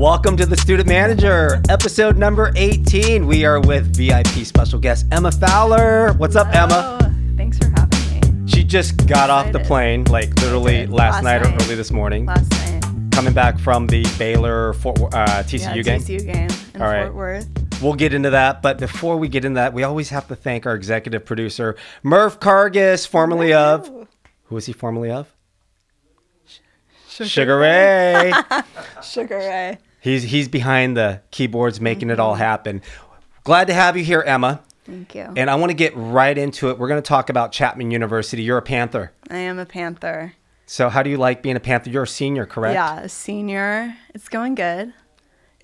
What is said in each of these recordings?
Welcome to the Student Manager, episode number 18. We are with VIP special guest Emma Fowler. What's up, Emma? Thanks for having me. She just got off the plane, like literally last, Last night, or early this morning, Last night. coming back from the Baylor Fort, uh, TCU yeah, game. TCU game in All right. Fort Worth. We'll get into that, but before we get into that, we always have to thank our executive producer, Murph Cargis, formerly of. Who is he formerly of? Sugar Ray. Sugar Ray. He's he's behind the keyboards, making it all Mm-hmm. happen. Glad to have you here, Emma. Thank you. And I want to get right into it. We're going to talk about Chapman University. You're a Panther. I am a Panther. So, how do you like being a Panther? You're a senior, correct? Yeah, a senior. It's going good.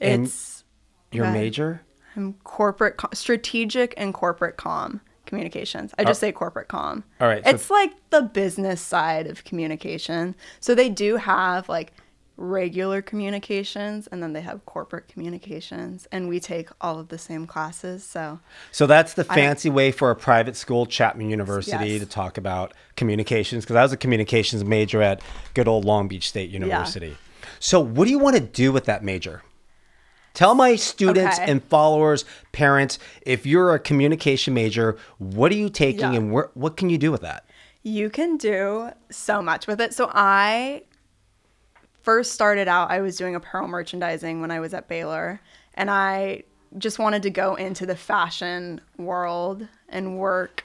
And- It's Your major? I'm corporate, co- strategic, and corporate com communications. I just say corporate com. all right, so- It's like the business side of communication. So they do have like regular communications, and then they have corporate communications, and we take all of the same classes. So So that's the fancy way for a private school, Chapman University, Yes. to talk about communications. Because I was a communications major at good old Long Beach State University. So, what do you want to do with that major? Tell my students Okay. and followers, parents, if you're a communication major, what are you taking Yeah. and where, what can you do with that? You can do so much with it. So I first started out, I was doing apparel merchandising when I was at Baylor, and I just wanted to go into the fashion world and work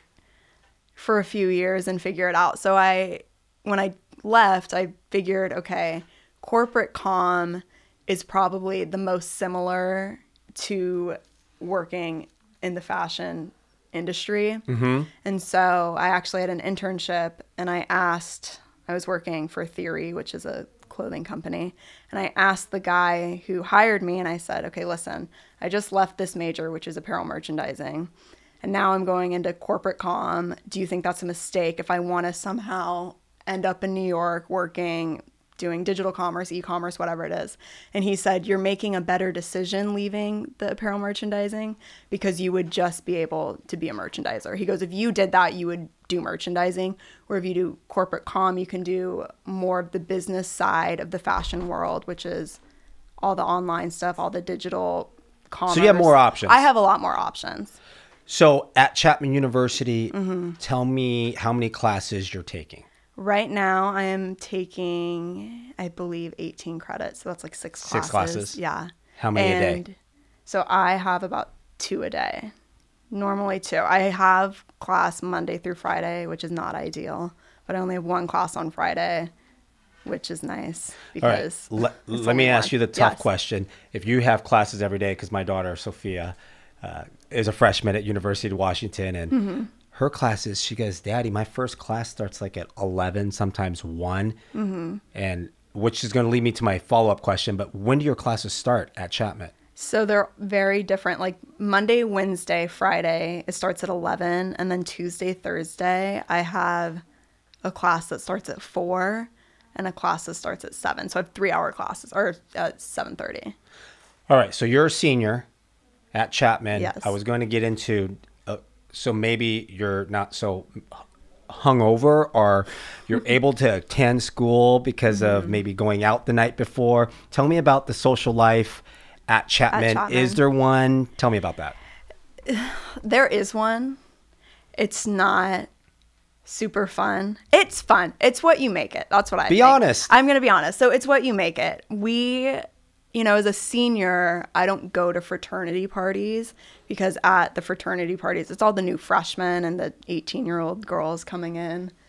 for a few years and figure it out. So I when I left, I figured, okay, corporate com is probably the most similar to working in the fashion industry. Mm-hmm. And so I actually had an internship and I asked, I was working for Theory, which is a clothing company. And I asked the guy who hired me and I said, okay, listen, I just left this major, which is apparel merchandising. And now I'm going into corporate com. Do you think that's a mistake if I want to somehow end up in New York working doing digital commerce, e-commerce, whatever it is. And he said, "You're making a better decision leaving the apparel merchandising because you would just be able to be a merchandiser." He goes, "If you did that, you would do merchandising, or if you do corporate com, you can do more of the business side of the fashion world, which is all the online stuff, all the digital commerce. So you have more options. I have a lot more options. So, at Chapman University, Mm-hmm. tell me how many classes you're taking. Right now, I am taking, I believe, 18 credits. So that's like six classes. Six classes? Yeah. How many a day? And So I have about two a day. Normally two. I have class Monday through Friday, which is not ideal, but I only have one class on Friday, which is nice All right. because. Let, let me ask one. you the tough Yes. question. If you have classes every day, because my daughter, Sophia, uh, is a freshman at University of Washington, and Mm-hmm. Her classes, she goes, Daddy, my first class starts like at 11, sometimes one. Mm-hmm. And which is going to lead me to my follow up question. But when do your classes start at Chapman? So they're very different. Like Monday, Wednesday, Friday, it starts at 11. And then Tuesday, Thursday, I have a class that starts at 4 and a class that starts at 7. So I have three hour classes or at 7.30. All right. So you're a senior at Chapman. Yes. I was going to get into, uh, so maybe you're not so hungover or you're able to attend school because of Mm-hmm. maybe going out the night before. Tell me about the social life at Chapman. Chapman. Is there one? Tell me about that. There is one. It's not super fun. It's fun. It's what you make it. That's what I Be think. honest. I'm going to be honest. So it's what you make it. We, you know, as a senior, I don't go to fraternity parties because at the fraternity parties, it's all the new freshmen and the 18 year old girls coming in.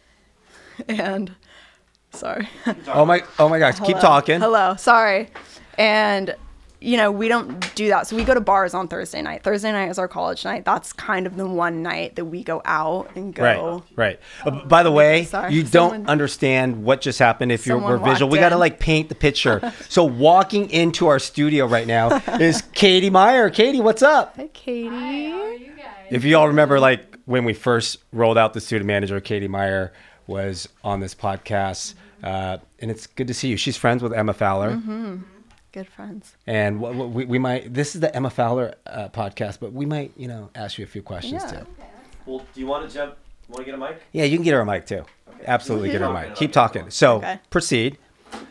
And sorry. Oh my, oh my gosh. Keep talking. Hello. Sorry. And you know, we don't do that. So we go to bars on Thursday night. Thursday night is our college night. That's kind of the one night that we go out and go. Right, right. Uh, by the way, Sorry, you don't understand what just happened if you're we're visual. walked We got to like paint the picture. so walking into our studio right now is Katie Meyer. Katie, what's up? Hi, Katie. If you all remember, like when we first rolled out the student manager, Katie Meyer was on this podcast, uh, and it's good to see you. She's friends with Emma Fowler, Mm-hmm. Good friends. and what, what we, we might. This is the Emma Fowler uh, podcast, but we might, you know, ask you a few questions Yeah. too. Well, do you want to jump? Want to get a mic? Yeah, you can get her a mic too. Absolutely, get her a mic. Keep talking. So Okay. proceed.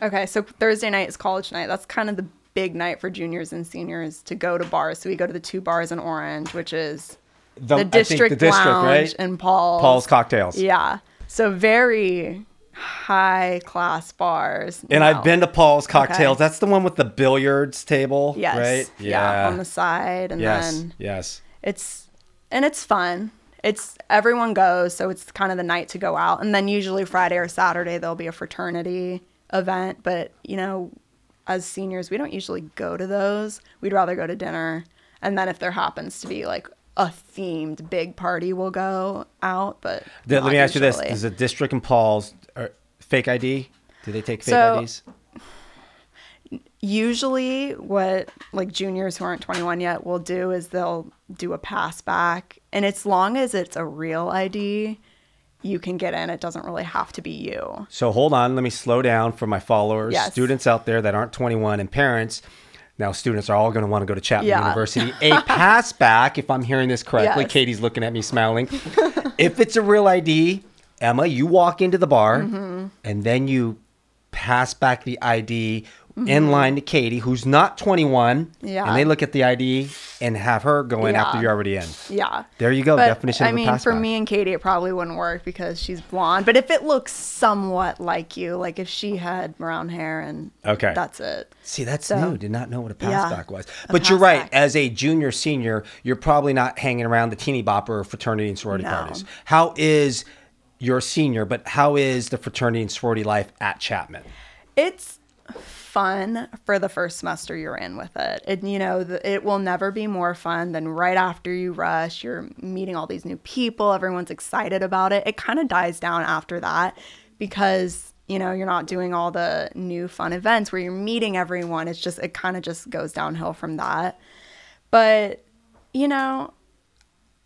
Okay, so Thursday night is college night. That's kind of the big night for juniors and seniors to go to bars. So we go to the two bars in Orange, which is The, the District, the district, Lounge right? and Paul's. Paul's cocktails. Yeah. So very high class bars. And No. I've been to Paul's cocktails. Okay. That's the one with the billiards table, Yes. right? Yeah. On the side, and yes. then yes. it's and it's fun. It's everyone goes, so it's kind of the night to go out. And then usually Friday or Saturday there'll be a fraternity event. But you know, as seniors, we don't usually go to those. We'd rather go to dinner. And then if there happens to be like a themed big party, we'll go out. But Th- Let me ask you this. Is the district and Paul's are fake ID? Do they take fake So- IDs? usually what like juniors who aren't 21 yet will do is they'll do a pass back and as long as it's a real id you can get in it doesn't really have to be you So hold on, let me slow down for my followers, Yes. students out there that aren't 21 and parents. Now, students are all going to want to go to Chapman Yeah. University. A pass back, if I'm hearing this correctly, Yes. Katie's looking at me smiling. if it's a real ID, Emma, you walk into the bar Mm-hmm. and then you pass back the ID in line to Katie, who's not 21. Mm-hmm. Yeah. And they look at the ID and have her go in after you're already in. yeah There you go, but, definition i of a mean pass for back. me and katie it probably wouldn't work because she's blonde but if it looks somewhat like you like if she had brown hair and Okay. that's it See, that's So- new. Did not know what a pass Yeah, back was. But you're right. back. As a junior, senior, you're probably not hanging around the teeny bopper fraternity and sorority No. parties. How is your senior, but how is the fraternity and sorority life at Chapman? it's fun for the first semester you're in with it. And you know, the, it will never be more fun than right after you rush. You're meeting all these new people, everyone's excited about it. It kind of dies down after that because you know, you're not doing all the new fun events where you're meeting everyone. It's just it kind of just goes downhill from that. But you know,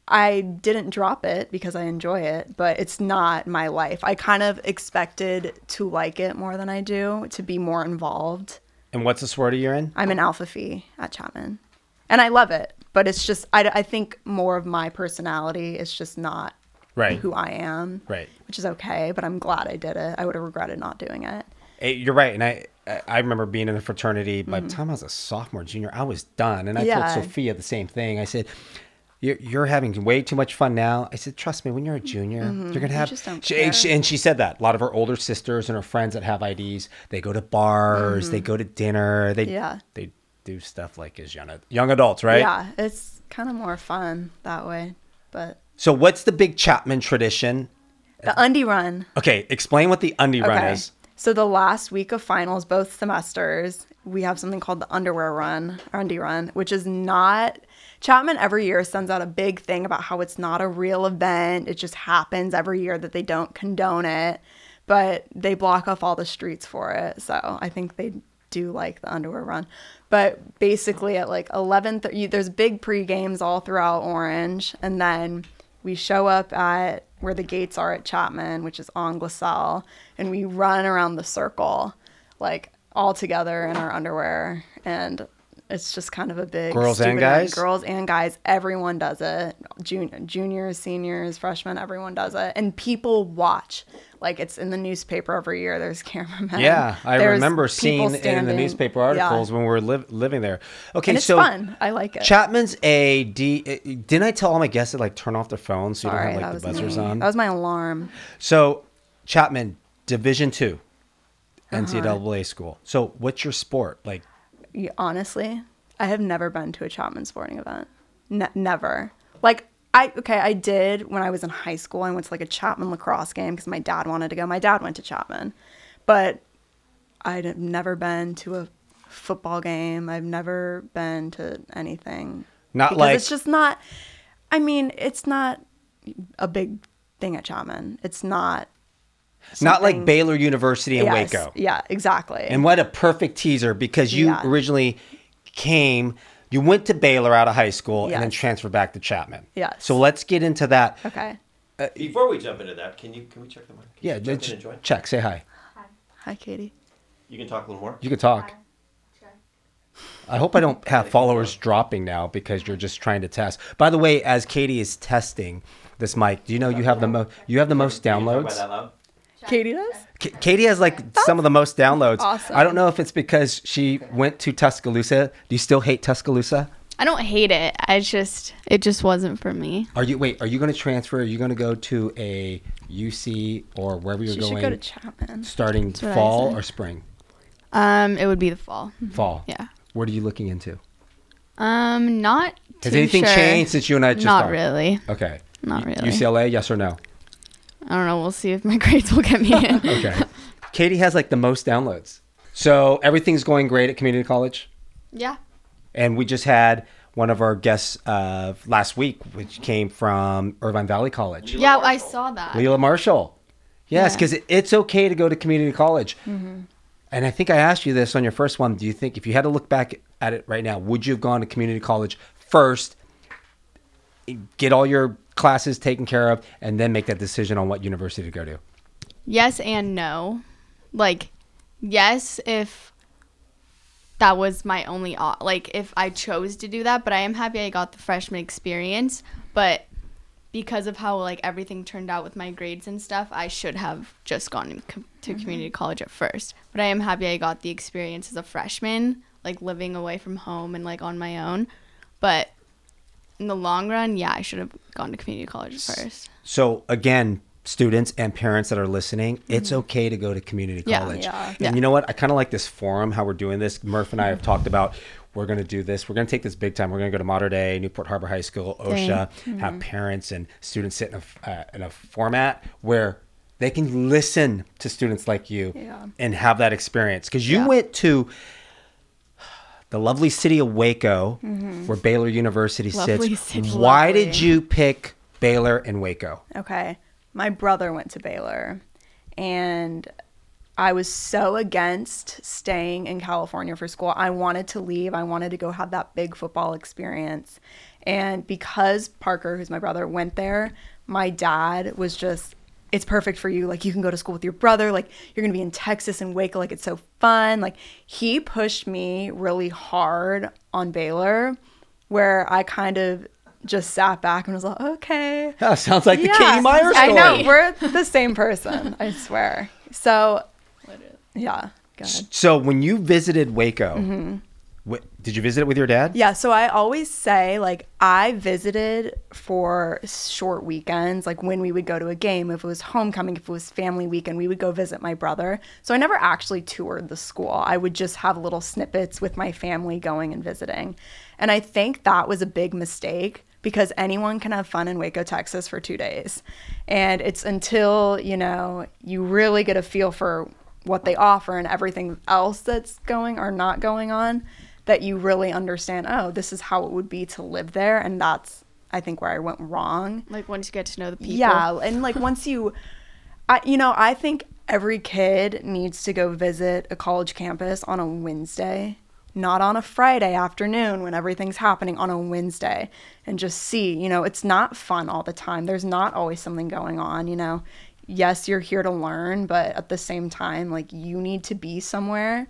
I didn't drop it because I enjoy it, but it's not my life. I kind of expected to like it more than I do, to be more involved. And what's the sorority you're in? I'm an Alpha Phi at Chapman, and I love it, but it's just, I, I think more of my personality is just not Right. who I am, Right. which is okay, but I'm glad I did it. I would have regretted not doing it. Eh, You're right, and I I- remember being in the fraternity. By the time I was a sophomore, junior, I was done, and I Mm-hmm. Yeah. told Sophia the same thing. I said. You're, you're having way too much fun now. I said, trust me, when you're a junior, you're gonna have. Mm-hmm. don't she, care. she- and she said that a lot of her older sisters and her friends that have IDs, they go to bars, they go to dinner, they Mm-hmm. Yeah. they do stuff like as young young adults, right? Yeah, it's kind of more fun that way. But So what's the big Chapman tradition? the undie run, Okay, explain what the undie run is. So the last week of finals, both semesters, we have something called the underwear run, or undie run, which is not Chapman every year sends out a big thing about how it's not a real event. It just happens every year that they don't condone it, but they block off all the streets for it. So I think they do like the underwear run. But basically at like 11 th- there's big pre-games all throughout Orange and then we show up at where the gates are at Chapman, which is on Glassell, and we run around the circle, like all together in our underwear. And it's just kind of a big Girls and guys? Girls and guys, everyone does it. Jun- juniors, seniors, freshmen, everyone does it, and people watch. Like it's in the newspaper every year. There's cameramen. Yeah, I There's remember seeing in the newspaper Yeah. articles when we were liv- living there. Okay, And it's so fun. I like it. Chapman's a D. eh, Didn't I tell all my guests to like turn off their phones so you Sorry, don't have like the buzzers me. on? That was my alarm. So, Chapman, Division Two, Uh-huh. NCAA school. So, what's your sport? Like, honestly, I have never been to a Chapman sporting event. Ne- never. Like I okay, I did when I was in high school. I went to like a Chapman lacrosse game because my dad wanted to go. My dad went to Chapman, but I'd never been to a football game. I've never been to anything. Not because like- it's just not. I mean, it's not a big thing at Chapman. It's not. Not like Baylor University in Yes, Waco. Yeah, exactly. And what a perfect teaser because you Yeah. originally came, you went to Baylor out of high school and then transferred back to Chapman. Yes. So let's get into that. okay. Uh, Before we jump into that, can you can we check the mic? Can Yeah, you jump just in and join? check. Say hi. Hi, Katie. You can talk a little more. You can talk. I hope I don't have followers dropping now because you're just trying to test. By the way, as Katie is testing this mic, do you know you have the mo- you have the most Can you talk about downloads? That loud? Katie does? K- Katie has like some of the most downloads. awesome. I don't know if it's because she went to Tuscaloosa. Do you still hate Tuscaloosa? I don't hate it. I just it just wasn't for me. Are you wait? Are you going to transfer? Are you going to go to a UC or wherever you're She going? should go to Chapman. starting what fall or spring? Um, it would be the fall. Fall. Yeah. What are you looking into? Um, not. Has anything sure. changed since you and I just Not talked? really. Okay. Not U- really. UCLA, yes or no? I don't know. We'll see if my grades will get me in. Okay. Katie has like the most downloads. So everything's going great at community college. yeah. And we just had one of our guests uh, last week, which came from Irvine Valley College. Leela Yeah, I saw that. Leela Marshall. Yes, Yeah. because it's okay to go to community college. And I think I asked you this on your first one. Do you think if you had to look back at it right now, would you have gone to community college first, get all your classes taken care of, and then make that decision on what university to go to? Yes and no. Like, yes, if that was my only op- like if I chose to do that, but I am happy I got the freshman experience, but because of how like everything turned out with my grades and stuff, I should have just gone to, com- to mm-hmm. community college at first. But I am happy I got the experience as a freshman, like living away from home and like on my own. But in the long run, yeah, I should have gone to community college first. So again, students and parents that are listening, it's okay to go to community Yeah. college. Yeah. And Yeah. you know what? I kind of like this forum, how we're doing this. Murph and I have talked about we're going to do this. We're going to take this big time. We're going to go to Mater Dei, Newport Harbor High School, OSHA, have parents and students sit in a, uh, in a format where they can listen to students like you Yeah. and have that experience. Because you went to the lovely city of Waco, mm-hmm. where Baylor University Lovely sits. city. Why Lovely. did you pick Baylor and Waco? Okay. My brother went to Baylor and I was so against staying in California for school. I wanted to leave. I wanted to go have that big football experience. And because Parker, who's my brother, went there, my dad was just it's perfect for you. Like you can go to school with your brother. Like you're gonna be in Texas and Waco. Like it's so fun. Like he pushed me really hard on Baylor, where I kind of just sat back and was like, okay, Oh, sounds like the Katie Meyer story. I know we're the same person. I swear. So yeah, go ahead. So when you visited Waco, wh- did you visit it with your dad? Yeah, so I always say like I visited for short weekends, like when we would go to a game, if it was homecoming, if it was family weekend, we would go visit my brother. So I never actually toured the school. I would just have little snippets with my family going and visiting. And I think that was a big mistake because anyone can have fun in Waco, Texas for 2 days. And it's until, you know, you really get a feel for what they offer and everything else that's going or not going on that you really understand oh this is how it would be to live there and that's i think where i went wrong. Like once you get to know the people. yeah and like once you i you know i think every kid needs to go visit a college campus on a wednesday not on a friday afternoon when everything's happening on a wednesday and just see you know it's not fun all the time. There's not always something going on you know. Yes you're here to learn but at the same time like you need to be somewhere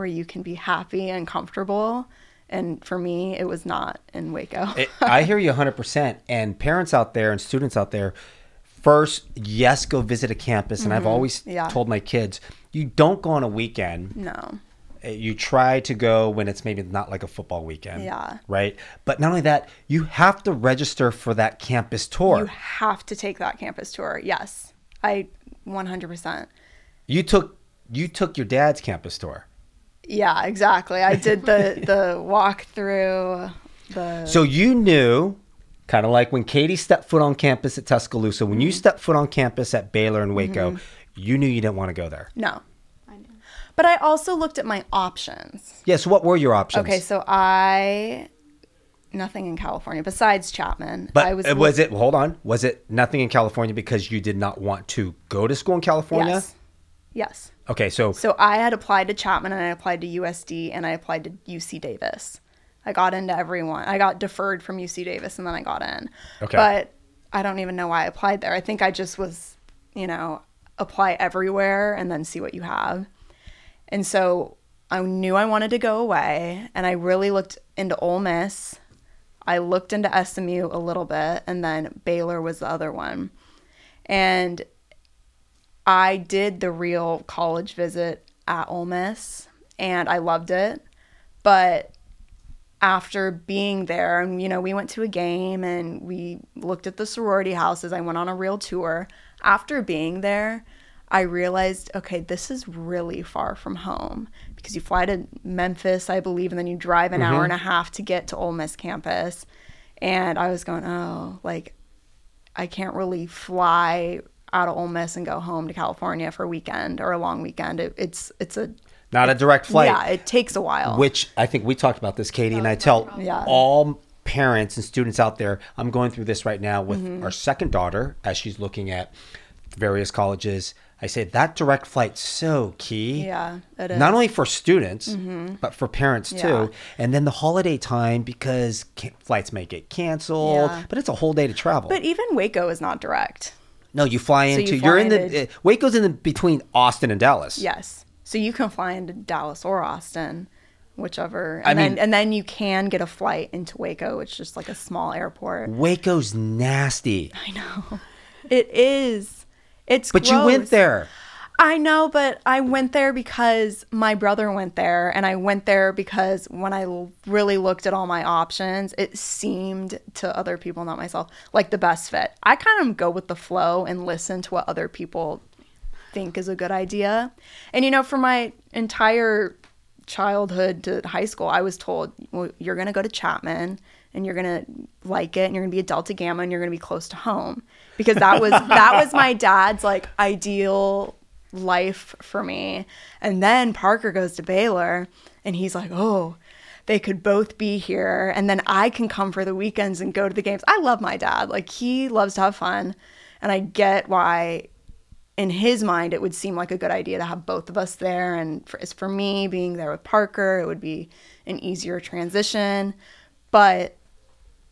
where you can be happy and comfortable and for me it was not in waco It- I hear you 100%. And parents out there and students out there, first, yes, go visit a campus. And I've always Mm-hmm. Yeah. told my kids, you don't go on a weekend. no Uh, You try to go when it's maybe not like a football weekend. Yeah. Right. But not only that, you have to register for that campus tour. You have to take that campus tour. Yes. I 100%. You took you took your dad's campus tour. Yeah, exactly. I did the the walk through the So you knew, kind of like when Katie stepped foot on campus at Tuscaloosa, when Mm-hmm. you stepped foot on campus at Baylor and Waco, you knew you didn't want to go there. No. I know. But I also looked at my options. Yes. what were your options? Okay, so I nothing in California besides Chapman. But I was was, was it? Hold on. Was it nothing in California because you did not want to go to school in California? Yes. Yes. Okay, so So I had applied to Chapman and I applied to USD and I applied to UC Davis. I got into everyone. I got deferred from UC Davis and then I got in. Okay. But I don't even know why I applied there. I think I just was, you know, apply everywhere and then see what you have. And so I knew I wanted to go away and I really looked into Ole Miss. I looked into SMU a little bit and then Baylor was the other one. And I did the real college visit at Ole Miss and I loved it. But after being there, and you know, we went to a game and we looked at the sorority houses, I went on a real tour. After being there, I realized, okay, this is really far from home because you fly to Memphis, I believe, and then you drive an hour mm-hmm. and a half to get to Ole Miss campus. And I was going, oh, like, I can't really fly out of Ole Miss and go home to California for a weekend or a long weekend. It, it's it's a Not a direct flight. yeah, it takes a while. which I think we talked about this, Katie, and I tell Yeah. all parents and students out there, I'm going through this right now with Mm-hmm. our second daughter as she's looking at various colleges. I say that direct flight's so key. Yeah, it Not only for students, but for parents Yeah. too. And then the holiday time because ca- flights may get canceled, Yeah. but it's a whole day to travel. but even Waco is not direct. No, you fly into you you are in the uh, Waco's in the between Austin and Dallas. Yes. So you can fly into Dallas or Austin, whichever. And I then mean- and then you can get a flight into Waco, which is just like a small airport. Waco's nasty. I know. It is. It's But you went there. I know, but I went there because my brother went there, and I went there because when I really looked at all my options, it seemed to other people, not myself, like the best fit. I kind of go with the flow and listen to what other people think is a good idea. And you know, for my entire childhood to high school, I was told, well, you're going to go to Chapman and you're going to like it and you're going to be a Delta Gamma and you're going to be close to home because that was that was my dad's like ideal life for me. And then Parker goes to Baylor and he's like, "Oh, they could both be here and then I can come for the weekends and go to the games." I love my dad. Like he loves to have fun and I get why in his mind it would seem like a good idea to have both of us there and for, as for me being there with parker it would be an easier transition but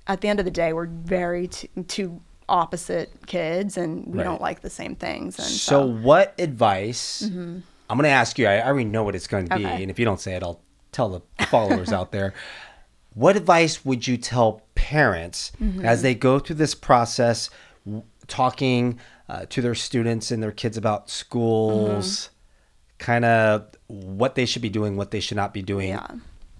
at the end of the day we're very t- two opposite kids and we Right. don't like the same things and So, so, what advice? I'm going to ask you. I already know what it's going to be, Okay. and if you don't say it, I'll tell the followers out there. What advice would you tell parents Mm-hmm. as they go through this process, w- talking uh, to their students and their kids about schools, Mm-hmm. kind of what they should be doing, what they should not be doing, Yeah.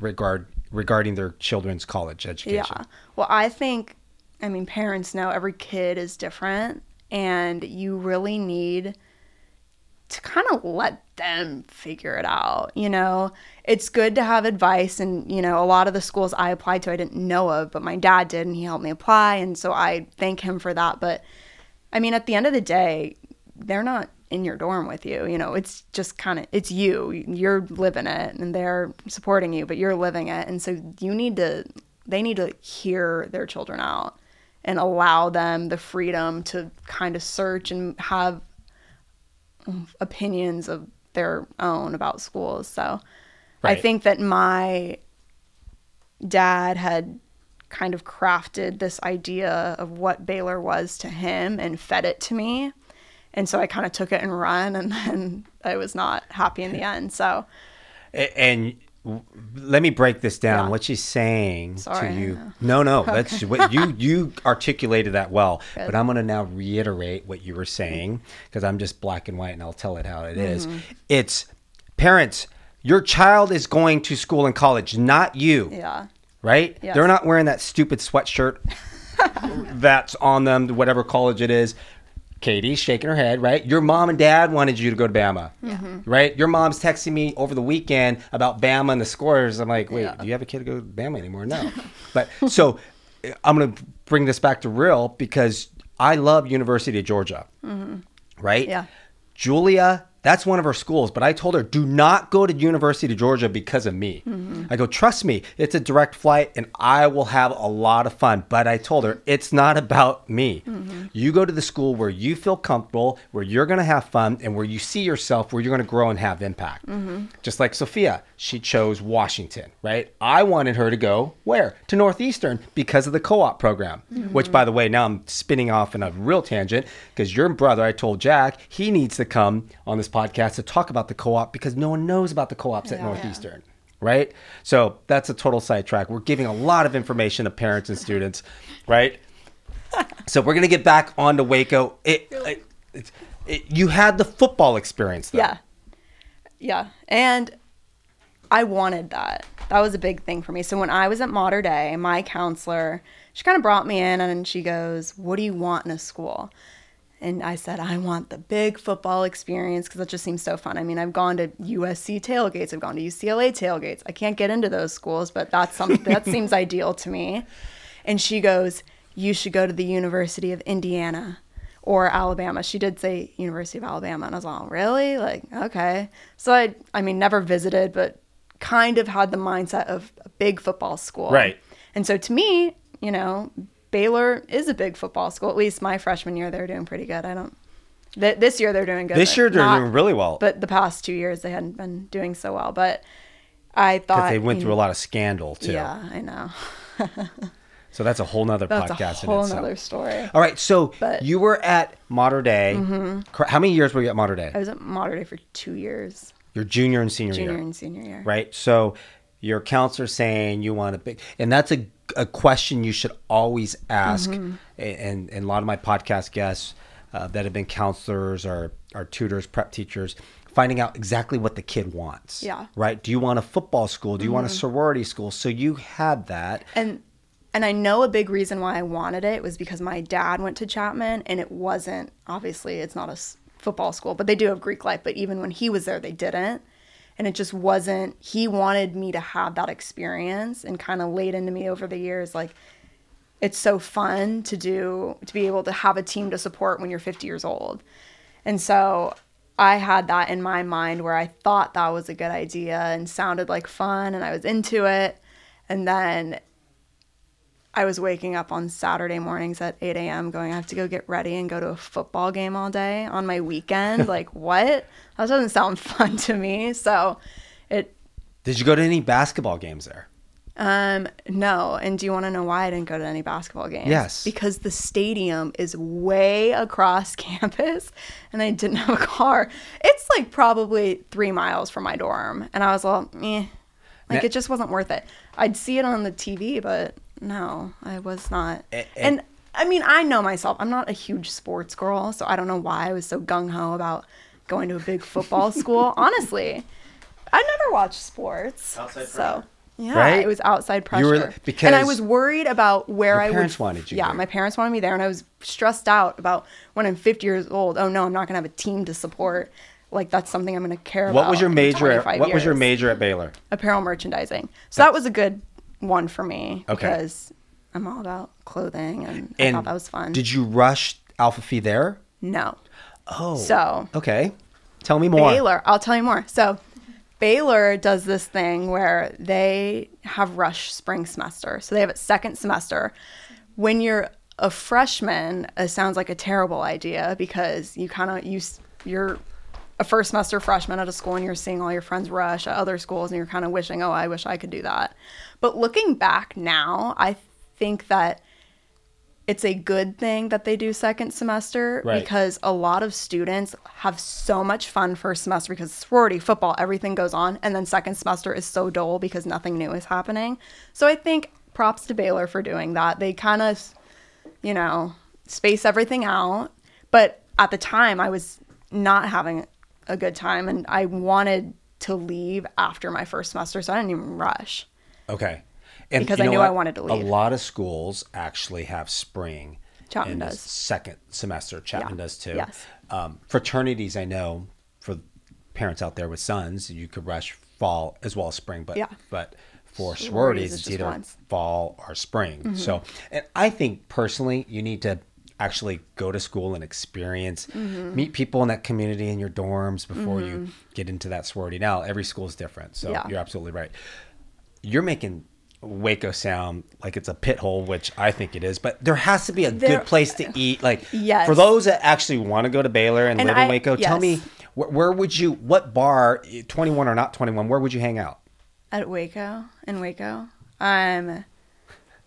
regard regarding their children's college education? yeah well i think i mean parents know every kid is different and you really need to kind of let them figure it out. You know, it's good to have advice. And, you know, a lot of the schools I applied to, I didn't know of, but my dad did and he helped me apply. And so I thank him for that. But I mean, at the end of the day, they're not in your dorm with you. You know, it's just kind of, it's you. You're living it and they're supporting you, but you're living it. And so you need to, they need to hear their children out and allow them the freedom to kind of search and have opinions of their own about schools. So I think that my dad had kind of crafted this idea of what Baylor was to him and fed it to me. And so I kind of took it and run and then I was not happy in the end. So And let me break this down. Yeah. What she's saying Sorry, to you? No, no, that's what you you articulated that well. Good. But I'm going to now reiterate what you were saying because I'm just black and white, and I'll tell it how it is. Mm-hmm. It's parents. Your child is going to school and college, not you. yeah. Right? Yes. They're not wearing that stupid sweatshirt that's on them, whatever college it is. Katie's shaking her head, right? Your mom and dad wanted you to go to Bama, mm-hmm. right? Your mom's texting me over the weekend about Bama and the scores. I'm like, wait, Yeah. do you have a kid to go to Bama anymore? No. but so I'm going to bring this back to real because I love University of Georgia, mm-hmm. right? Yeah. Julia, that's one of her schools, but I told her, do not go to University of Georgia because of me. Mm-hmm. I go, trust me, it's a direct flight and I will have a lot of fun. But I told her, it's not about me. Mm-hmm. You go to the school where you feel comfortable, where you're going to have fun, and where you see yourself, where you're going to grow and have impact. Mm-hmm. Just like Sophia, she chose Washington, right? I wanted her to go where? To Northeastern because of the co op program, which, by the way, now I'm spinning off in a real tangent because your brother, I told Jack, he needs to come on this podcast to talk about the co op because no one knows about the co ops at Yeah. Northeastern. Right? So that's a total sidetrack. We're giving a lot of information to parents and students, right? so we're gonna get back on to Waco. It, it, it's, it, you had the football experience. Though. Yeah. Yeah. And I wanted that. That was a big thing for me. So when I was at Mater Dei, my counselor, she kind of brought me in and she goes, What do you want in a school? And I said, I want the big football experience because that just seems so fun. I mean, I've gone to USC tailgates, I've gone to UCLA tailgates. I can't get into those schools, but that's something that seems ideal to me. And she goes, You should go to the University of Indiana or Alabama. She did say University of Alabama, and I was like, oh, really? Like, okay. So I, I mean, never visited, but kind of had the mindset of a big football school. Right. And so to me, you know, Baylor is a big football school. At least my freshman year, they were doing pretty good. I don't. Th- this year they're doing good. This year they're not- doing really well But the past two years they hadn't been doing so well. But I thought they went through a lot of scandal too. Yeah, I know. So that's a whole nother podcast. That's podcast a whole nother story. All right, so But- Mm-hmm. you were at Mater Dei. Cor- How many years were you at Mater Dei? I was at Mater Dei for two years, Your junior and senior, junior year, Junior and senior year. right? So your counselor saying you want a big, and that's a, a question you should always ask. Mm-hmm. And, and a lot of my podcast guests uh, that have been counselors or, or tutors, prep teachers, finding out exactly what the kid wants. Yeah. Mm-hmm. Right? Do you want a football school? Do you want a sorority school? So you had that. and and I know a big reason why I wanted it was because my dad went to Chapman and it wasn't obviously it's not a football school but they do have Greek life but even when he was there they didn't and it just wasn't he wanted me to have that experience and kind of laid into me over the years like it's so fun to do to be able to have a team to support when you're 50 years old and so I had that in my mind where I thought that was a good idea and sounded like fun and I was into it. And then I was waking up on Saturday mornings at 8 a.m. going, I have to go get ready and go to a football game all day on my weekend. like, what? That doesn't sound fun to me. So it, Did you go to any basketball games there? um, no. And do you want to know why I didn't go to any basketball games? Yes. Because the stadium is way across campus and I didn't have a car. It's like probably three miles from my dorm. And I was like, eh. Like Now- it just wasn't worth it. I'd see it on the TV, but no, I was not. A- and I mean, I know myself. I'm not a huge sports girl, so I don't know why I was so gung ho about going to a big football school. Honestly, I never watched sports. Outside so pressure. yeah, Right? it was outside pressure. You were- and I was worried about where your I parents would. wanted you yeah, there. my parents wanted me there, and I was stressed out about when I'm 50 years old. Oh no, I'm not gonna have a team to support. Like that's something I'm gonna care about. What was your major? At, 25 what was your major at Baylor? apparel merchandising. So that was a good one for me Okay. because I'm all about clothing and, I thought that was fun. Did you rush Alpha Phi there? no. Oh, So okay. Tell me more. Baylor, I'll tell you more. So Baylor does this thing where they have rush spring semester. So they have it second semester. When you're a freshman, it sounds like a terrible idea because you kind of you you're a first semester freshman at a school and you're seeing all your friends rush at other schools and you're kind of wishing, "Oh, I wish I could do that." But looking back now, I think that it's a good thing that they do second semester Right. because a lot of students have so much fun first semester because sorority, football, everything goes on. And then second semester is so dull because nothing new is happening. So I think props to Baylor for doing that. They kind of, you know, space everything out. But at the time, I was not having a good time and I wanted to leave after my first semester. So I didn't even rush. Okay. And Because I knew I wanted to leave. A lot of schools actually have spring. Chapman in the does. Second semester. Chapman Yeah. does too. Yes. Um, fraternities, I know, for parents out there with sons, you could rush fall as well as spring, but Yeah. but for Sororities, it's either once. Mm-hmm. fall or spring. So, and I think personally, you need to actually go to school and experience, Mm-hmm. meet people in that community in your dorms before you get into that sorority. Now, every school is different, so Yeah. you're absolutely right you're making Waco sound like it's a pit hole, which I think it is. But there has to be a There- good place to eat. Like Yes. for those that actually want to go to Baylor and, And live in I- Waco, tell me where, where would you? What bar, twenty one or not twenty one? Where would you hang out? At Waco, in Waco. Um,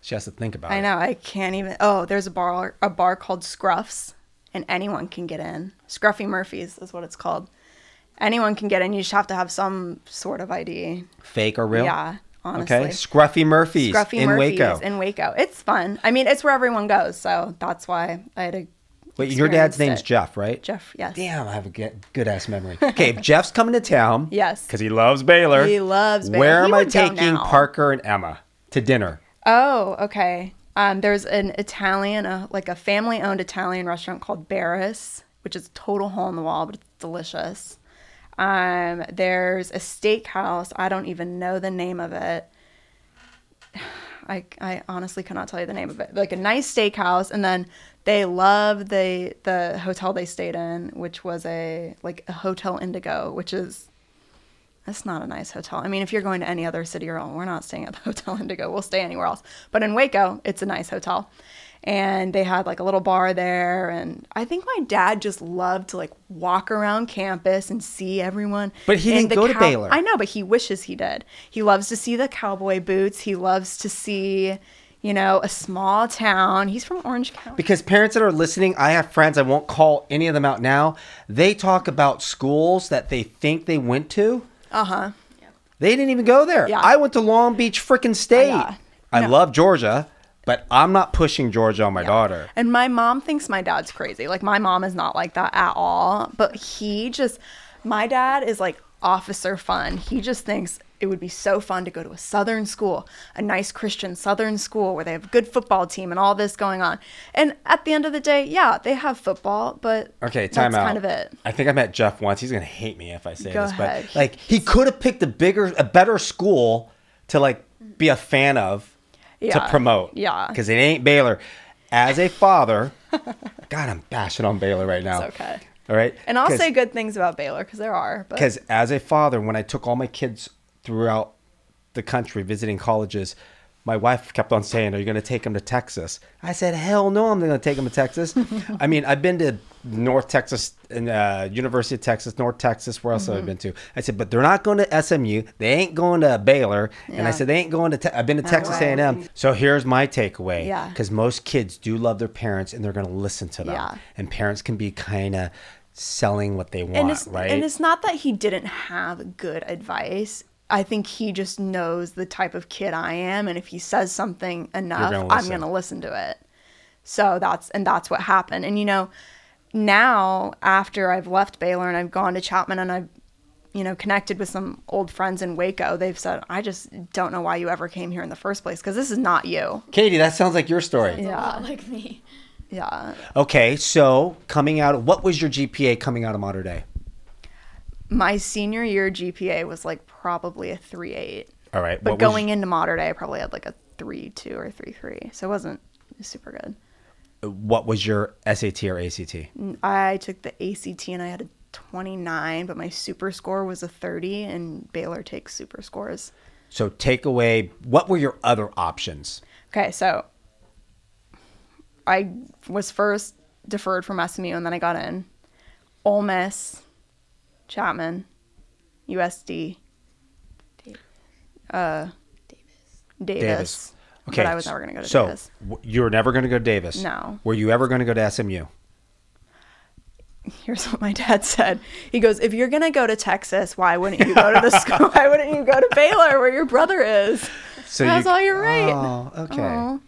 She has to think about I it. I know I can't even. Oh, there's a bar, a bar called Scruffs, and anyone can get in. Scruffy Murphy's is what it's called. Anyone can get in. You just have to have some sort of ID. Fake or real? Yeah, honestly. Okay. Scruffy Murphy's Scruffy in Murphy's Waco. in Waco. It's fun. I mean, it's where everyone goes, so that's why I had to Wait, your dad's experienced name's it. Jeff, right? Jeff, yes. Damn, I have a good ass memory. Okay, if Jeff's coming to town. Yes. Because he loves Baylor. He loves Baylor. Where He am I taking. Parker and Emma to dinner? Oh, okay. Um, there's an Italian, uh, like a family-owned Italian restaurant called Baris, which is total hole in the wall, but it's delicious. Um, there's a steakhouse. I don't even know the name of it. I, I honestly cannot tell you the name of it. Like a nice steakhouse, and then they love the the hotel they stayed in, which was a like a Hotel Indigo, which is that's not a nice hotel. I mean, if you're going to any other city or all, we're not staying at the Hotel Indigo. We'll stay anywhere else. But in Waco, it's a nice hotel. And they had like a little bar there. And I think my dad just loved to like walk around campus and see everyone. But he didn't go to Baylor. I know, but he wishes he did. He loves to see the cowboy boots. He loves to see, you know, a small town. He's from Orange County. Because parents that are listening, I have friends, I won't call any of them out now. They talk about schools that they think they went to. Uh huh. They didn't even go there. Yeah. I went to Long Beach freaking State. Yeah. I No. love Georgia, but I'm not pushing Georgia on my daughter. And my mom thinks my dad's crazy. Like my mom is not like that at all. But he just, my dad is like officer fun. He just thinks it would be so fun to go to a southern school, a nice Christian southern school where they have a good football team and all this going on. And at the end of the day, yeah, they have football, but Okay, time that's out. kind of it. I think I met Jeff once. He's gonna hate me if I say Go this, ahead. but like he could have picked a bigger, a better school to like be a fan of to promote. Yeah. because it ain't Baylor. As a father, God, I'm bashing on Baylor right now. It's okay. All right, And I'll say good things about Baylor because there are. Because as a father, when I took all my kids throughout the country visiting colleges, my wife kept on saying, "Are you going to take him to Texas?" I said, "Hell no, I'm not going to take him to Texas." I mean, I've been to North Texas and uh, University of Texas, North Texas. Where else Mm-hmm. have I been to? I said, but they're not going to SMU. They ain't going to Baylor. And I said, they ain't going to. Te- I've been to Texas way. A&M. So here's my takeaway. Yeah. Because most kids do love their parents, and they're going to listen to them. Yeah. And parents can be kind of selling what they want, and right? and it's not that he didn't have good advice. I think he just knows the type of kid I am, and if he says something enough, gonna I'm going to listen to it. So that's and that's what happened. And you know, now after I've left Baylor and I've gone to Chapman and I've you know connected with some old friends in Waco, they've said, "I just don't know why you ever came here in the first place because this is not you." Katie, that sounds like your story. Yeah. like me. Yeah. Okay, so coming out, what was your GPA coming out of Mater Dei? My senior year GPA was like probably a three eight. All right, But going into Mater Dei, I probably had like a three two or three three, so it wasn't super good. Uh, what was your SAT or ACT? I took the ACT and I had a twenty nine, but my super score was a thirty, and Baylor takes super scores. So take away, what were your other options? Okay, so I was first deferred from SMU, and then I got in. Ole Miss, Chapman, USD, uh, Davis. Davis. Okay, but I was never going to go to so Davis. w- you were never going to go to Davis. No. Were you ever going to go to SMU? here's what my dad said. He goes, "If you're gonna go to Texas, why wouldn't you go to the school? Why wouldn't you go to Baylor, where your brother is?" So That's all you're right. Oh, okay. Aw.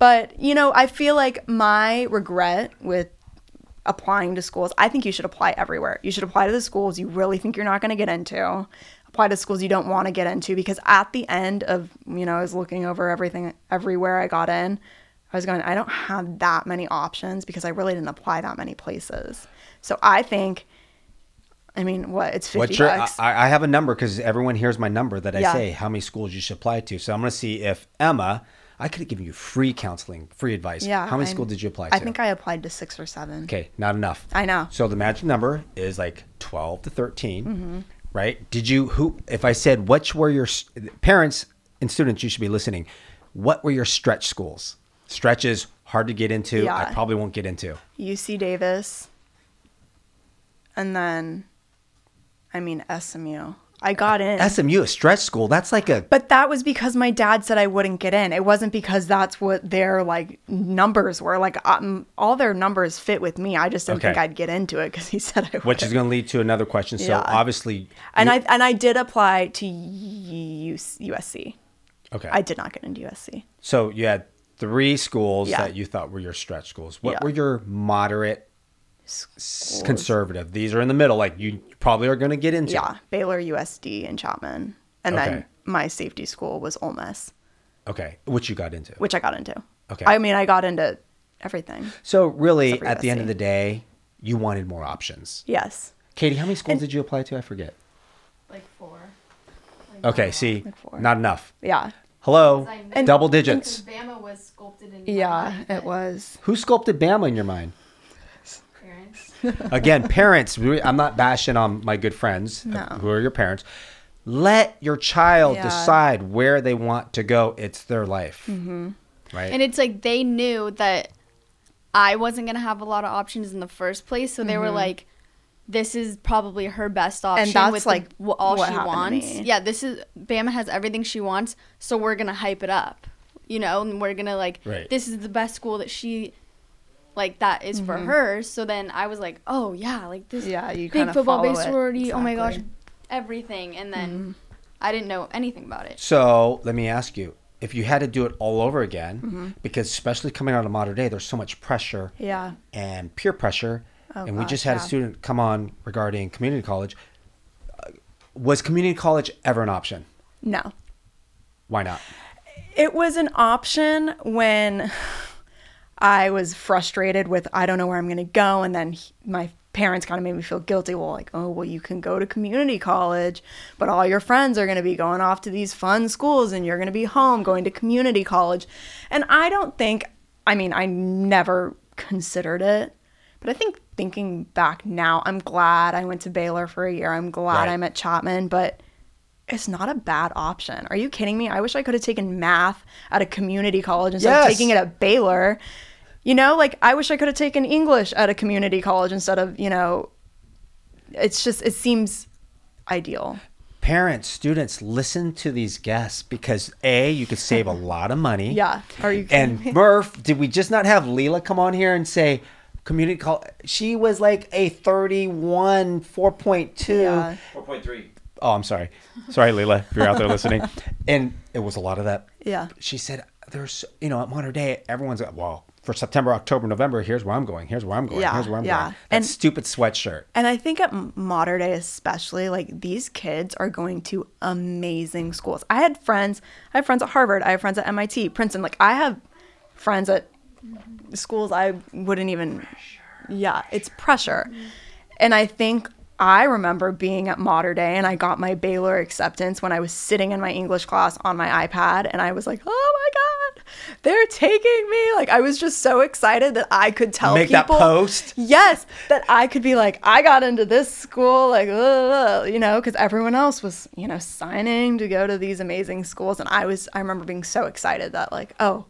But you know, I feel like my regret with applying to schools, I think you should apply everywhere. You should apply to the schools you really think you're not going to get into. Apply to schools you don't want to get into because at the end of, you know, I was looking over everything everywhere I got in. I was going, I don't have that many options because I really didn't apply that many places. So I think, I mean, what it's fifty What's your? I. I have a number because everyone hears my number that I Yeah. say how many schools you should apply to. So I'm going to see if Emma. I could have given you free counseling, free advice. yeah. How many I'm- schools did you apply to? I think I applied to six or seven. Okay, not enough. I know. So the magic number is like 12 to 13, Mm-hmm. right? Did you who if I said which were your parents and students you should be listening, what were your stretch schools? Stretch is hard to get into. I probably won't get into. UC Davis, and then, I mean SMU. I got in, SMU, a stretch school, that's like a but that was because my dad said I wouldn't get in. It wasn't because that's what their like numbers were. Like um, all their numbers fit with me. I just didn't Okay. think I'd get into it because he said I would. which is going to lead to another question. So Yeah. obviously and I and I did apply to USC. okay. I did not get into USC. so you had three schools Yeah. that you thought were your stretch schools. What Yeah. were your moderate Schools. conservative? These are in the middle. Like you probably are going to get into. Yeah, Baylor, USD, and Chapman, and Okay. then my safety school was Ole Miss, Okay, which you got into. which I got into. Okay. I mean, I got into everything. So really, Except for at the end of the day, you wanted more options. Yes. Katie, how many schools And- did you apply to? I forget. Like four. Okay, see, Like four. not enough. Yeah. Hello, And- double digits. Bama was sculpted in Yeah, it was. Who sculpted Bama in your mind? Parents. Again, parents. I'm not bashing on my good friends uh, No. who are your parents. Let your child Yeah. decide where they want to go. It's their life, mm-hmm. right? And it's like they knew that I wasn't gonna have a lot of options in the first place, so they were like, "This is probably her best option." And that's, with like, the, all what she wants. Yeah, this is Bama has everything she wants, so we're gonna hype it up, you know, and we're gonna like, Right. this is the best school that she, like that is for her. So then I was like, oh yeah, like this Yeah, you big kinda football, big follow it. sorority. Oh my gosh, everything, and then Mm-hmm. I didn't know anything about it. So let me ask you: if you had to do it all over again, Mm-hmm. because especially coming out of Mater Dei, there's so much pressure Yeah. and peer pressure, Oh, and we just had a student come on regarding community college. Uh, Was community college ever an option? No. Why not? It was an option when I was frustrated with I don't know where I'm going to go, and then he- my parents kind of made me feel guilty. Well, like, oh, well, you can go to community college, but all your friends are going to be going off to these fun schools, and you're going to be home going to community college. And I don't think, I mean, I never considered it, but I think thinking back now, I'm glad I went to Baylor for a year. I'm glad Right. I'm at Chapman, but it's not a bad option. Are you kidding me? I wish I could have taken math at a community college instead Yes. of taking it at Baylor. You know, like I wish I could have taken English at a community college instead of, you know, it's just, it seems ideal. Parents, students, listen to these guests because a you could save a lot of money. Yeah. Are you kidding And me? Murph, did we just not have Leela come on here and say community college? She was like a 31, 4.2. Yeah. Four point three. Oh, I'm sorry. Sorry, Leela, if you're out there listening. And it was a lot of that. Yeah. She said, there's, you know, at Mater Dei, everyone's like, well, for September, October, November, here's where I'm going. Here's where I'm going. Yeah, Here's where I'm yeah. going. That And- stupid sweatshirt. And I think at Mater Dei, especially, like these kids are going to amazing schools. I had friends, I have friends at Harvard, I have friends at MIT, Princeton. Like I have friends at schools I wouldn't even, yeah, it's pressure. And I think I remember being at Mater Dei and I got my Baylor acceptance when I was sitting in my English class on my iPad and I was like, oh my God, they're taking me. Like I was just so excited that I could tell people. Make that post? Yes, that I could be like, I got into this school, like, uh, you know, because everyone else was, you know, signing to go to these amazing schools. And I was, I remember being so excited that, like, oh,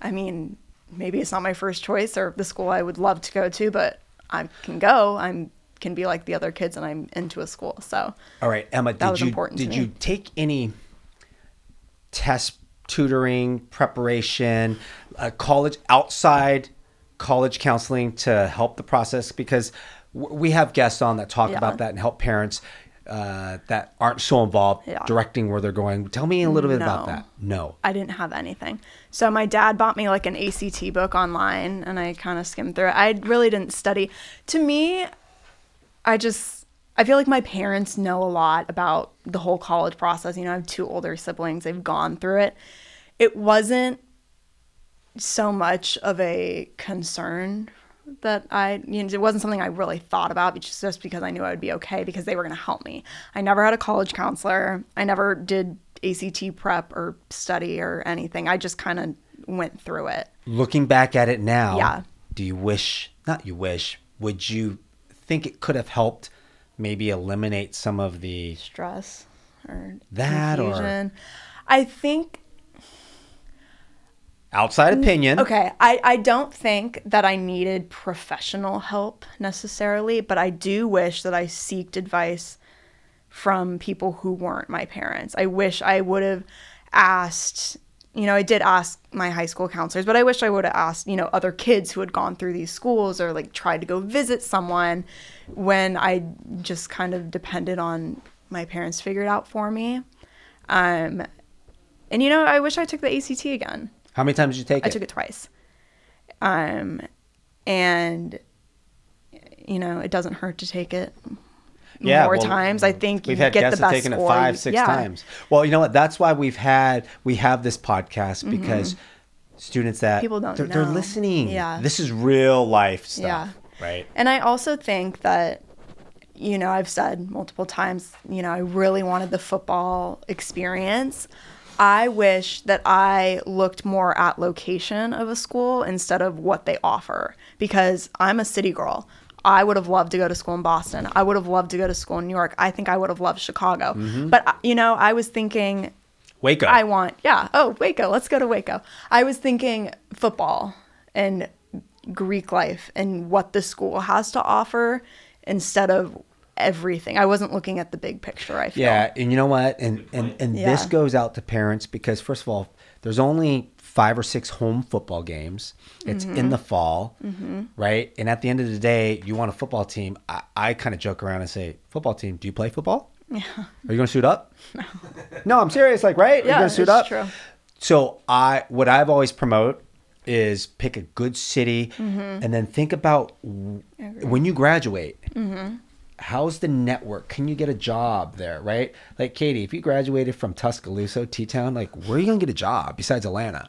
I mean, maybe it's not my first choice or the school I would love to go to, but I can go. I'm, can be like the other kids and I'm into a school. So, All right, Emma, did was you important did you take any test tutoring preparation, uh, college outside college counseling to help the process? Because w- we have guests on that talk Yeah. about that and help parents uh, that aren't so involved Yeah. directing where they're going. Tell me a little bit about that. No. I didn't have anything. So my dad bought me like an ACT book online and I kind of skimmed through it. I really didn't study. To me, I just I feel like my parents know a lot about the whole college process. You know, I have two older siblings. They've gone through it. It wasn't so much of a concern that I, you know, it wasn't something I really thought about, just because I knew I would be okay because they were going to help me. I never had a college counselor. I never did ACT prep or study or anything. I just kind of went through it. Looking back at it now, Yeah. do you wish, not you wish, would you think it could have helped maybe eliminate some of the Stress or That or- I think outside opinion? Okay, I, I don't think that I needed professional help necessarily, but I do wish that I seeked advice from people who weren't my parents. I wish I would have asked, you know, I did ask my high school counselors, but I wish I would have asked, you know, other kids who had gone through these schools or like tried to go visit someone when I just kind of depended on my parents figure it out for me. Um, and you know, I wish I took the ACT again. How many times did you take I it? I took it twice. Um, and you know, it doesn't hurt to take it yeah, more well, times. I think we've you had get guests the best taken score. it five, six yeah. times. Well, you know what? That's why we've had we have this podcast Mm-hmm. because students that People don't they're, they're listening. Yeah. this is real life stuff, Yeah. right? And I also think that, you know, I've said multiple times, you know, I really wanted the football experience. I wish that I looked more at location of a school instead of what they offer because I'm a city girl. I would have loved to go to school in Boston. I would have loved to go to school in New York. I think I would have loved Chicago. But, uh, you know, I was thinking Waco. I want, yeah. Oh, Waco. Let's go to Waco. I was thinking football and Greek life and what the school has to offer instead of everything. I wasn't looking at the big picture. I feel. Yeah, and you know what? And and and this goes out to parents because first of all, there's only five or six home football games. It's Mm-hmm. in the fall, right? And at the end of the day, you want a football team. I, I kind of joke around and say, "Football team, do you play football? Yeah. Are you going to suit up? No. no, I'm serious. Like, right? Are you Yeah, going to suit up? true. So I, what I've always promote is pick a good city, Mm-hmm. and then think about w- when you graduate how's the network? Can you get a job there, right? Like Katie, if you graduated from Tuscaloosa, T Town, like where are you gonna get a job besides Atlanta,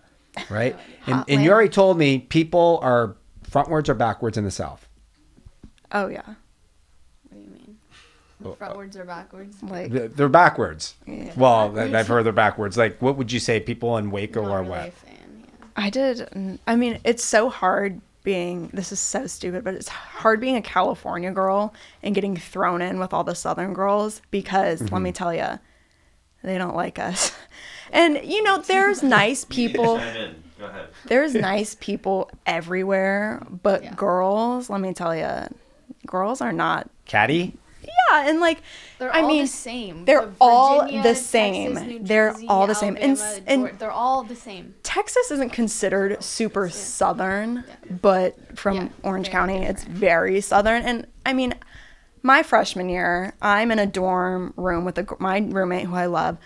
right? and, and you already told me people are frontwards or backwards in the South. Oh yeah. What do you mean? Oh, Frontwards or backwards? Like They're they're backwards. Yeah. Well, th- I've heard they're backwards. Like, what would you say? People in Waco Not or really a what? fan, yeah. I did. I mean, it's so hard being. This is so stupid, but it's hard being a California girl and getting thrown in with all the Southern girls because let Mm-hmm. me tell you, they don't like us. And you know, there's nice people. Chime in. Go ahead. There's nice people everywhere, but Yeah. girls, let me tell you, girls are not. catty. Yeah, and like, They're I all mean, the same. they're The all Virginia, the Texas, same. New They're Jersey, all the same. And Alabama, and- Geor- they're all the same. Texas isn't considered super southern, but from Yeah, Orange very County, it's very southern. And I mean, my freshman year, I'm in a dorm room with a, my roommate who I love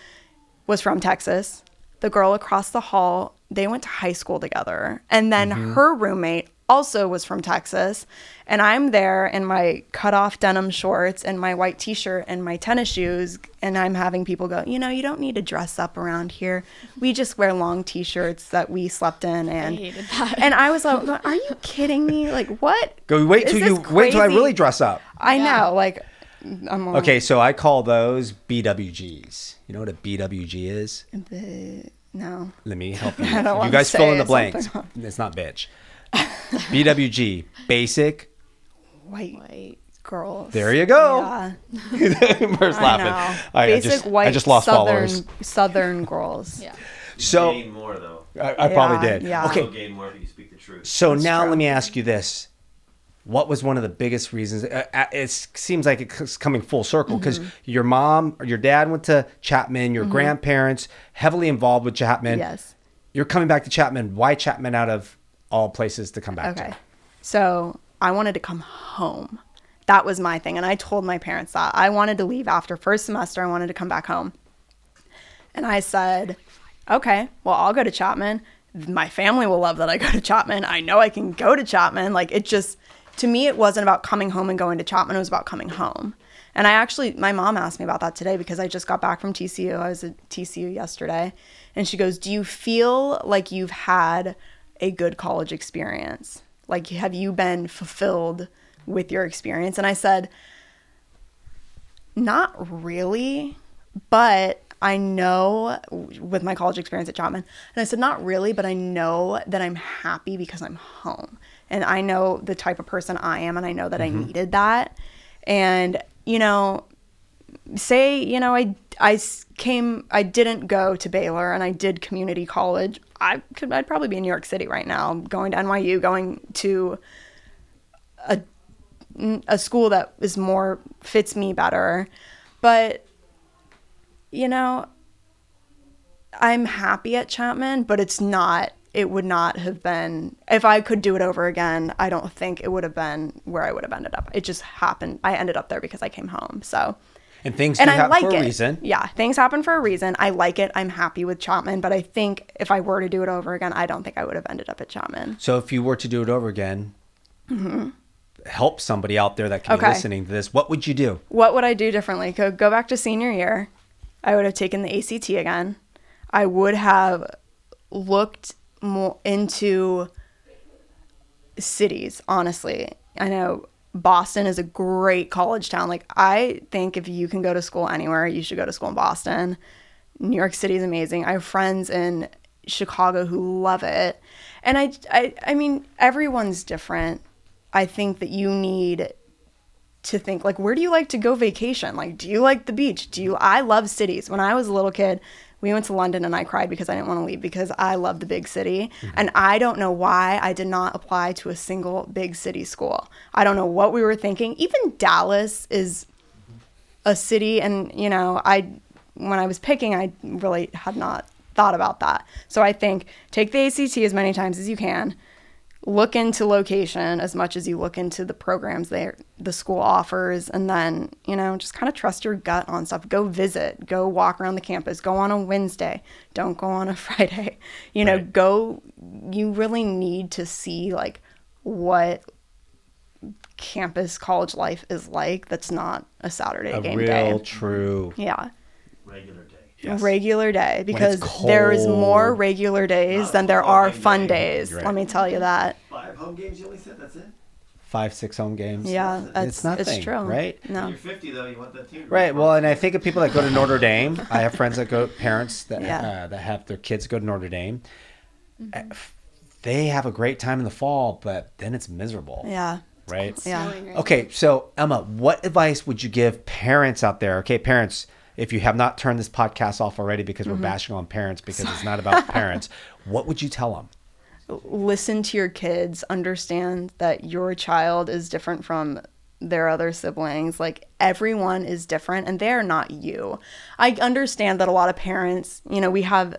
was from Texas. The girl across the hall, they went to high school together. And then mm-hmm. her roommate also was from Texas. And I'm there in my cut off denim shorts and my white t shirt and my tennis shoes. And I'm having people go, you know, you don't need to dress up around here. We just wear long t shirts that we slept in. And, hated that. and I was like, are you kidding me? Like, what? Go wait Is till this you wait till I really dress up. I Yeah. know. Like, I'm all- Okay, so I call those BWGs. You know what a BWG is? The, no. Let me help you. I don't you guys fill in the blanks. something. It's not bitch. BWG, basic. White White. girls. There you go. Yeah. Where's I laughing? know. I, I Basic just, white I just lost southern, followers. Southern girls. Yeah. So gain more though. I, I probably did. yeah. Okay, You'll gain more if you speak the truth. so That's now true. let me ask you this: What was one of the biggest reasons? Uh, uh, it seems like it's coming full circle because Mm-hmm. your mom or your dad went to Chapman. Your grandparents heavily involved with Chapman. Yes. You're coming back to Chapman. Why Chapman out of all places to come back to? Okay. to? So I wanted to come home. That was my thing. And I told my parents that I wanted to leave after first semester. I wanted to come back home. And I said, okay, well, I'll go to Chapman. My family will love that I go to Chapman. I know I can go to Chapman. Like it just, to me, it wasn't about coming home and going to Chapman. It was about coming home. And I actually, my mom asked me about that today because I just got back from TCU. I was at TCU yesterday. And she goes, Do you feel like you've had a good college experience? Like, have you been fulfilled with your experience? And I said, Not really, but I know with my college experience at Chapman. And I said, Not really, but I know that I'm happy because I'm home. And I know the type of person I am, and I know that I mm-hmm. needed that. And, you know, say you know I, I came I didn't go to Baylor and I did community college. I could I'd probably be in New York City right now going to NYU going to a a school that is more fits me better. But you know I'm happy at Chapman but it's not it would not have been if I could do it over again I don't think it would have been where I would have ended up it just happened I ended up there because I came home so And things and I happen like for a it. reason. Yeah, things happen for a reason. I like it. I'm happy with Chapman, but I think if I were to do it over again, I don't think I would have ended up at Chapman. So if you were to do it over again, help somebody out there that can be Mm-hmm. Listening to this, what would you do? What would I do differently? Could go back to senior year. I would have taken the ACT again. I would have looked more into cities, honestly. I know Boston is a great college town. Like I think if you can go to school anywhere, you should go to school in Boston. New York City is amazing. I have friends in Chicago who love it. And I I I mean everyone's different. I think that you need to think like where do you like to go vacation like do you like the beach do you i love cities when i was a little kid we went to london and i cried because i didn't want to leave because i love the big city. Mm-hmm. And i don't know why i did not apply to a single big city school. I don't know what we were thinking. Even dallas is a city and you know i when i was picking i really had not thought about that. So i think take the act as many times as you can look into location as much as you look into the programs there the school offers and then you know just kind of trust your gut on stuff go visit go walk around the campus go on a wednesday don't go on a friday you know Right. go you really need to see like what campus college life is like that's not a saturday A game real day true. yeah Regular day. Yes. regular day because there is more regular days Not than there are fun day. days Right. let me tell you that Five home games you only said, that's it? Five, six home games. Yeah, It's it's, It's nothing, it's true. right? When No. you're 50, though, you want that team. Right. Well, and I think of people that go to Notre Dame. I have friends that go, parents that Yeah. uh, that have their kids go to Notre Dame. Mm-hmm. Uh, They have a great time in the fall, but then it's miserable. Yeah. Right. Yeah. Right Okay, so Emma, what advice would you give parents out there? Okay, parents, if you have not turned this podcast off already because Mm-hmm. we're bashing on parents because it's not about parents, what would you tell them? Listen to your kids. Understand that your child is different from their other siblings. Like everyone is different and they're not you. I understand that a lot of parents, you know, we have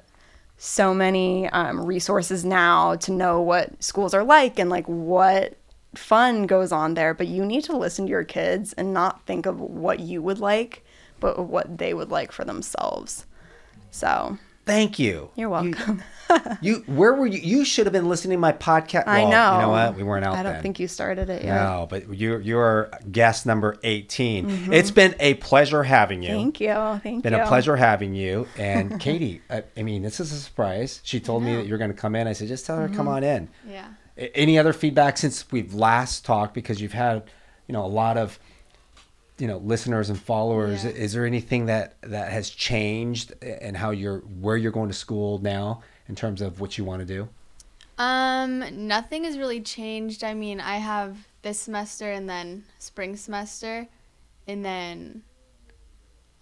so many um, resources now to know what schools are like and like what fun goes on there, but you need to listen to your kids and not think of what you would like, but what they would like for themselves. So Thank you. you're welcome. You, where were you? You should have been listening to my podcast. I know. You know what? We weren't out I don't then. think you started it yet. No, but you're you're guest number 18. It's been a pleasure having you. Mm-hmm. Thank you. Thank been you. Been a pleasure having you. And Katie, I, I mean, this is a surprise. She told me that you're going to come in. I said, just tell her come Mm-hmm. on in. Yeah. A- Any other feedback since we've last talked? Because you've had, you know, a lot of, you know, listeners and followers. Yeah. Is there anything that that has changed and how you're where you're going to school now in terms of what you want to do? Um, nothing has really changed. I mean, I have this semester and then spring semester, and then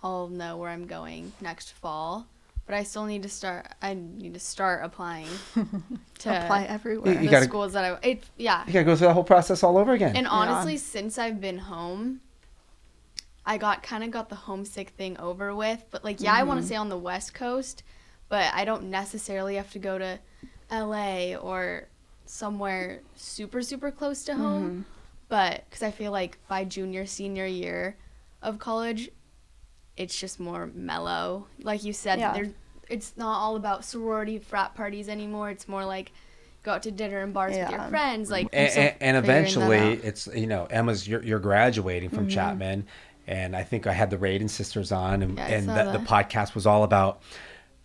I'll know where I'm going next fall. But I still need to start. I need to start applying to Apply everywhere. You the gotta- schools that I. It, yeah, You got to go through that whole process all over again. and honestly, since I've been home, I got kind of got the homesick thing over with. But like, yeah, I want to stay on the West Coast, but I don't necessarily have to go to LA or somewhere super super close to home. But because I feel like by junior senior year of college, it's just more mellow. Like you said, Yeah. there it's not all about sorority frat parties anymore. It's more like go out to dinner and bars with your friends. Like and, and, and eventually it's you know emma's you're, you're graduating Mm-hmm. from chapman and i think i had the raiden sisters on and, Yeah, and the, the podcast was all about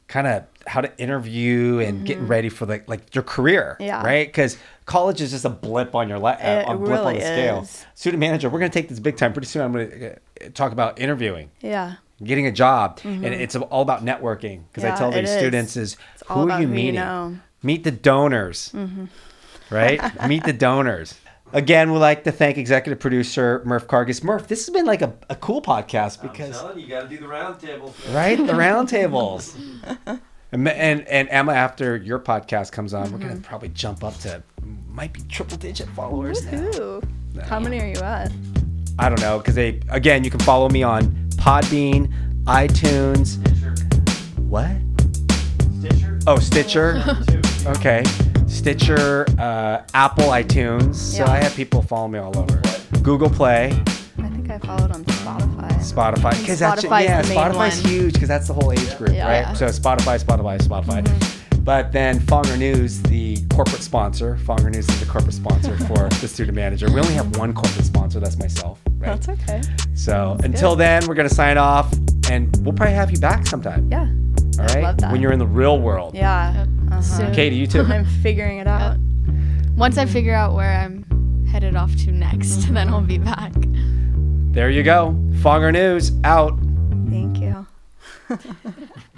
kind of how to interview and getting ready for like like your career Mm-hmm. Yeah. right because college is just a blip on your life It a blip on the scale is. student manager we're going to take this big time pretty soon i'm going to talk about interviewing yeah. getting a job and it's all about networking because i Mm-hmm. Tell these is. students is It's who are you who you meeting know. Mm-hmm. meet the donors right meet the donors again we'd like to thank executive producer murph cargis murph this has been like a, a cool podcast I'm because telling you, you got to do the round tables. right the round tables and, and and emma after your podcast comes on we're gonna mm-hmm. probably jump up to might be triple digit followers now. Woohoo. How many are you at? i don't know because they again you can follow me on podbean itunes Stitcher. what Stitcher. Oh, Stitcher. Okay. Stitcher, uh, Apple iTunes. Yeah. So I have people follow me all over. Google Play. I think I followed on Spotify. Spotify, because that's yeah, Spotify's one. huge because that's the whole age group, Yeah. Mm-hmm. right? So Spotify, Spotify, Spotify. But then Fonger News, the corporate sponsor, Fonger News is the corporate sponsor for the student manager. We only have one corporate sponsor, that's myself, right? That's okay. so until then, we're gonna sign off, and we'll probably have you back sometime. Yeah. All right, love that. when you're in the real world. Yeah. Uh-huh. Soon. Katie, you too. I'm figuring it out. Once I figure out where I'm headed off to next, then I'll be back. there you go. Fonger News out. Thank you.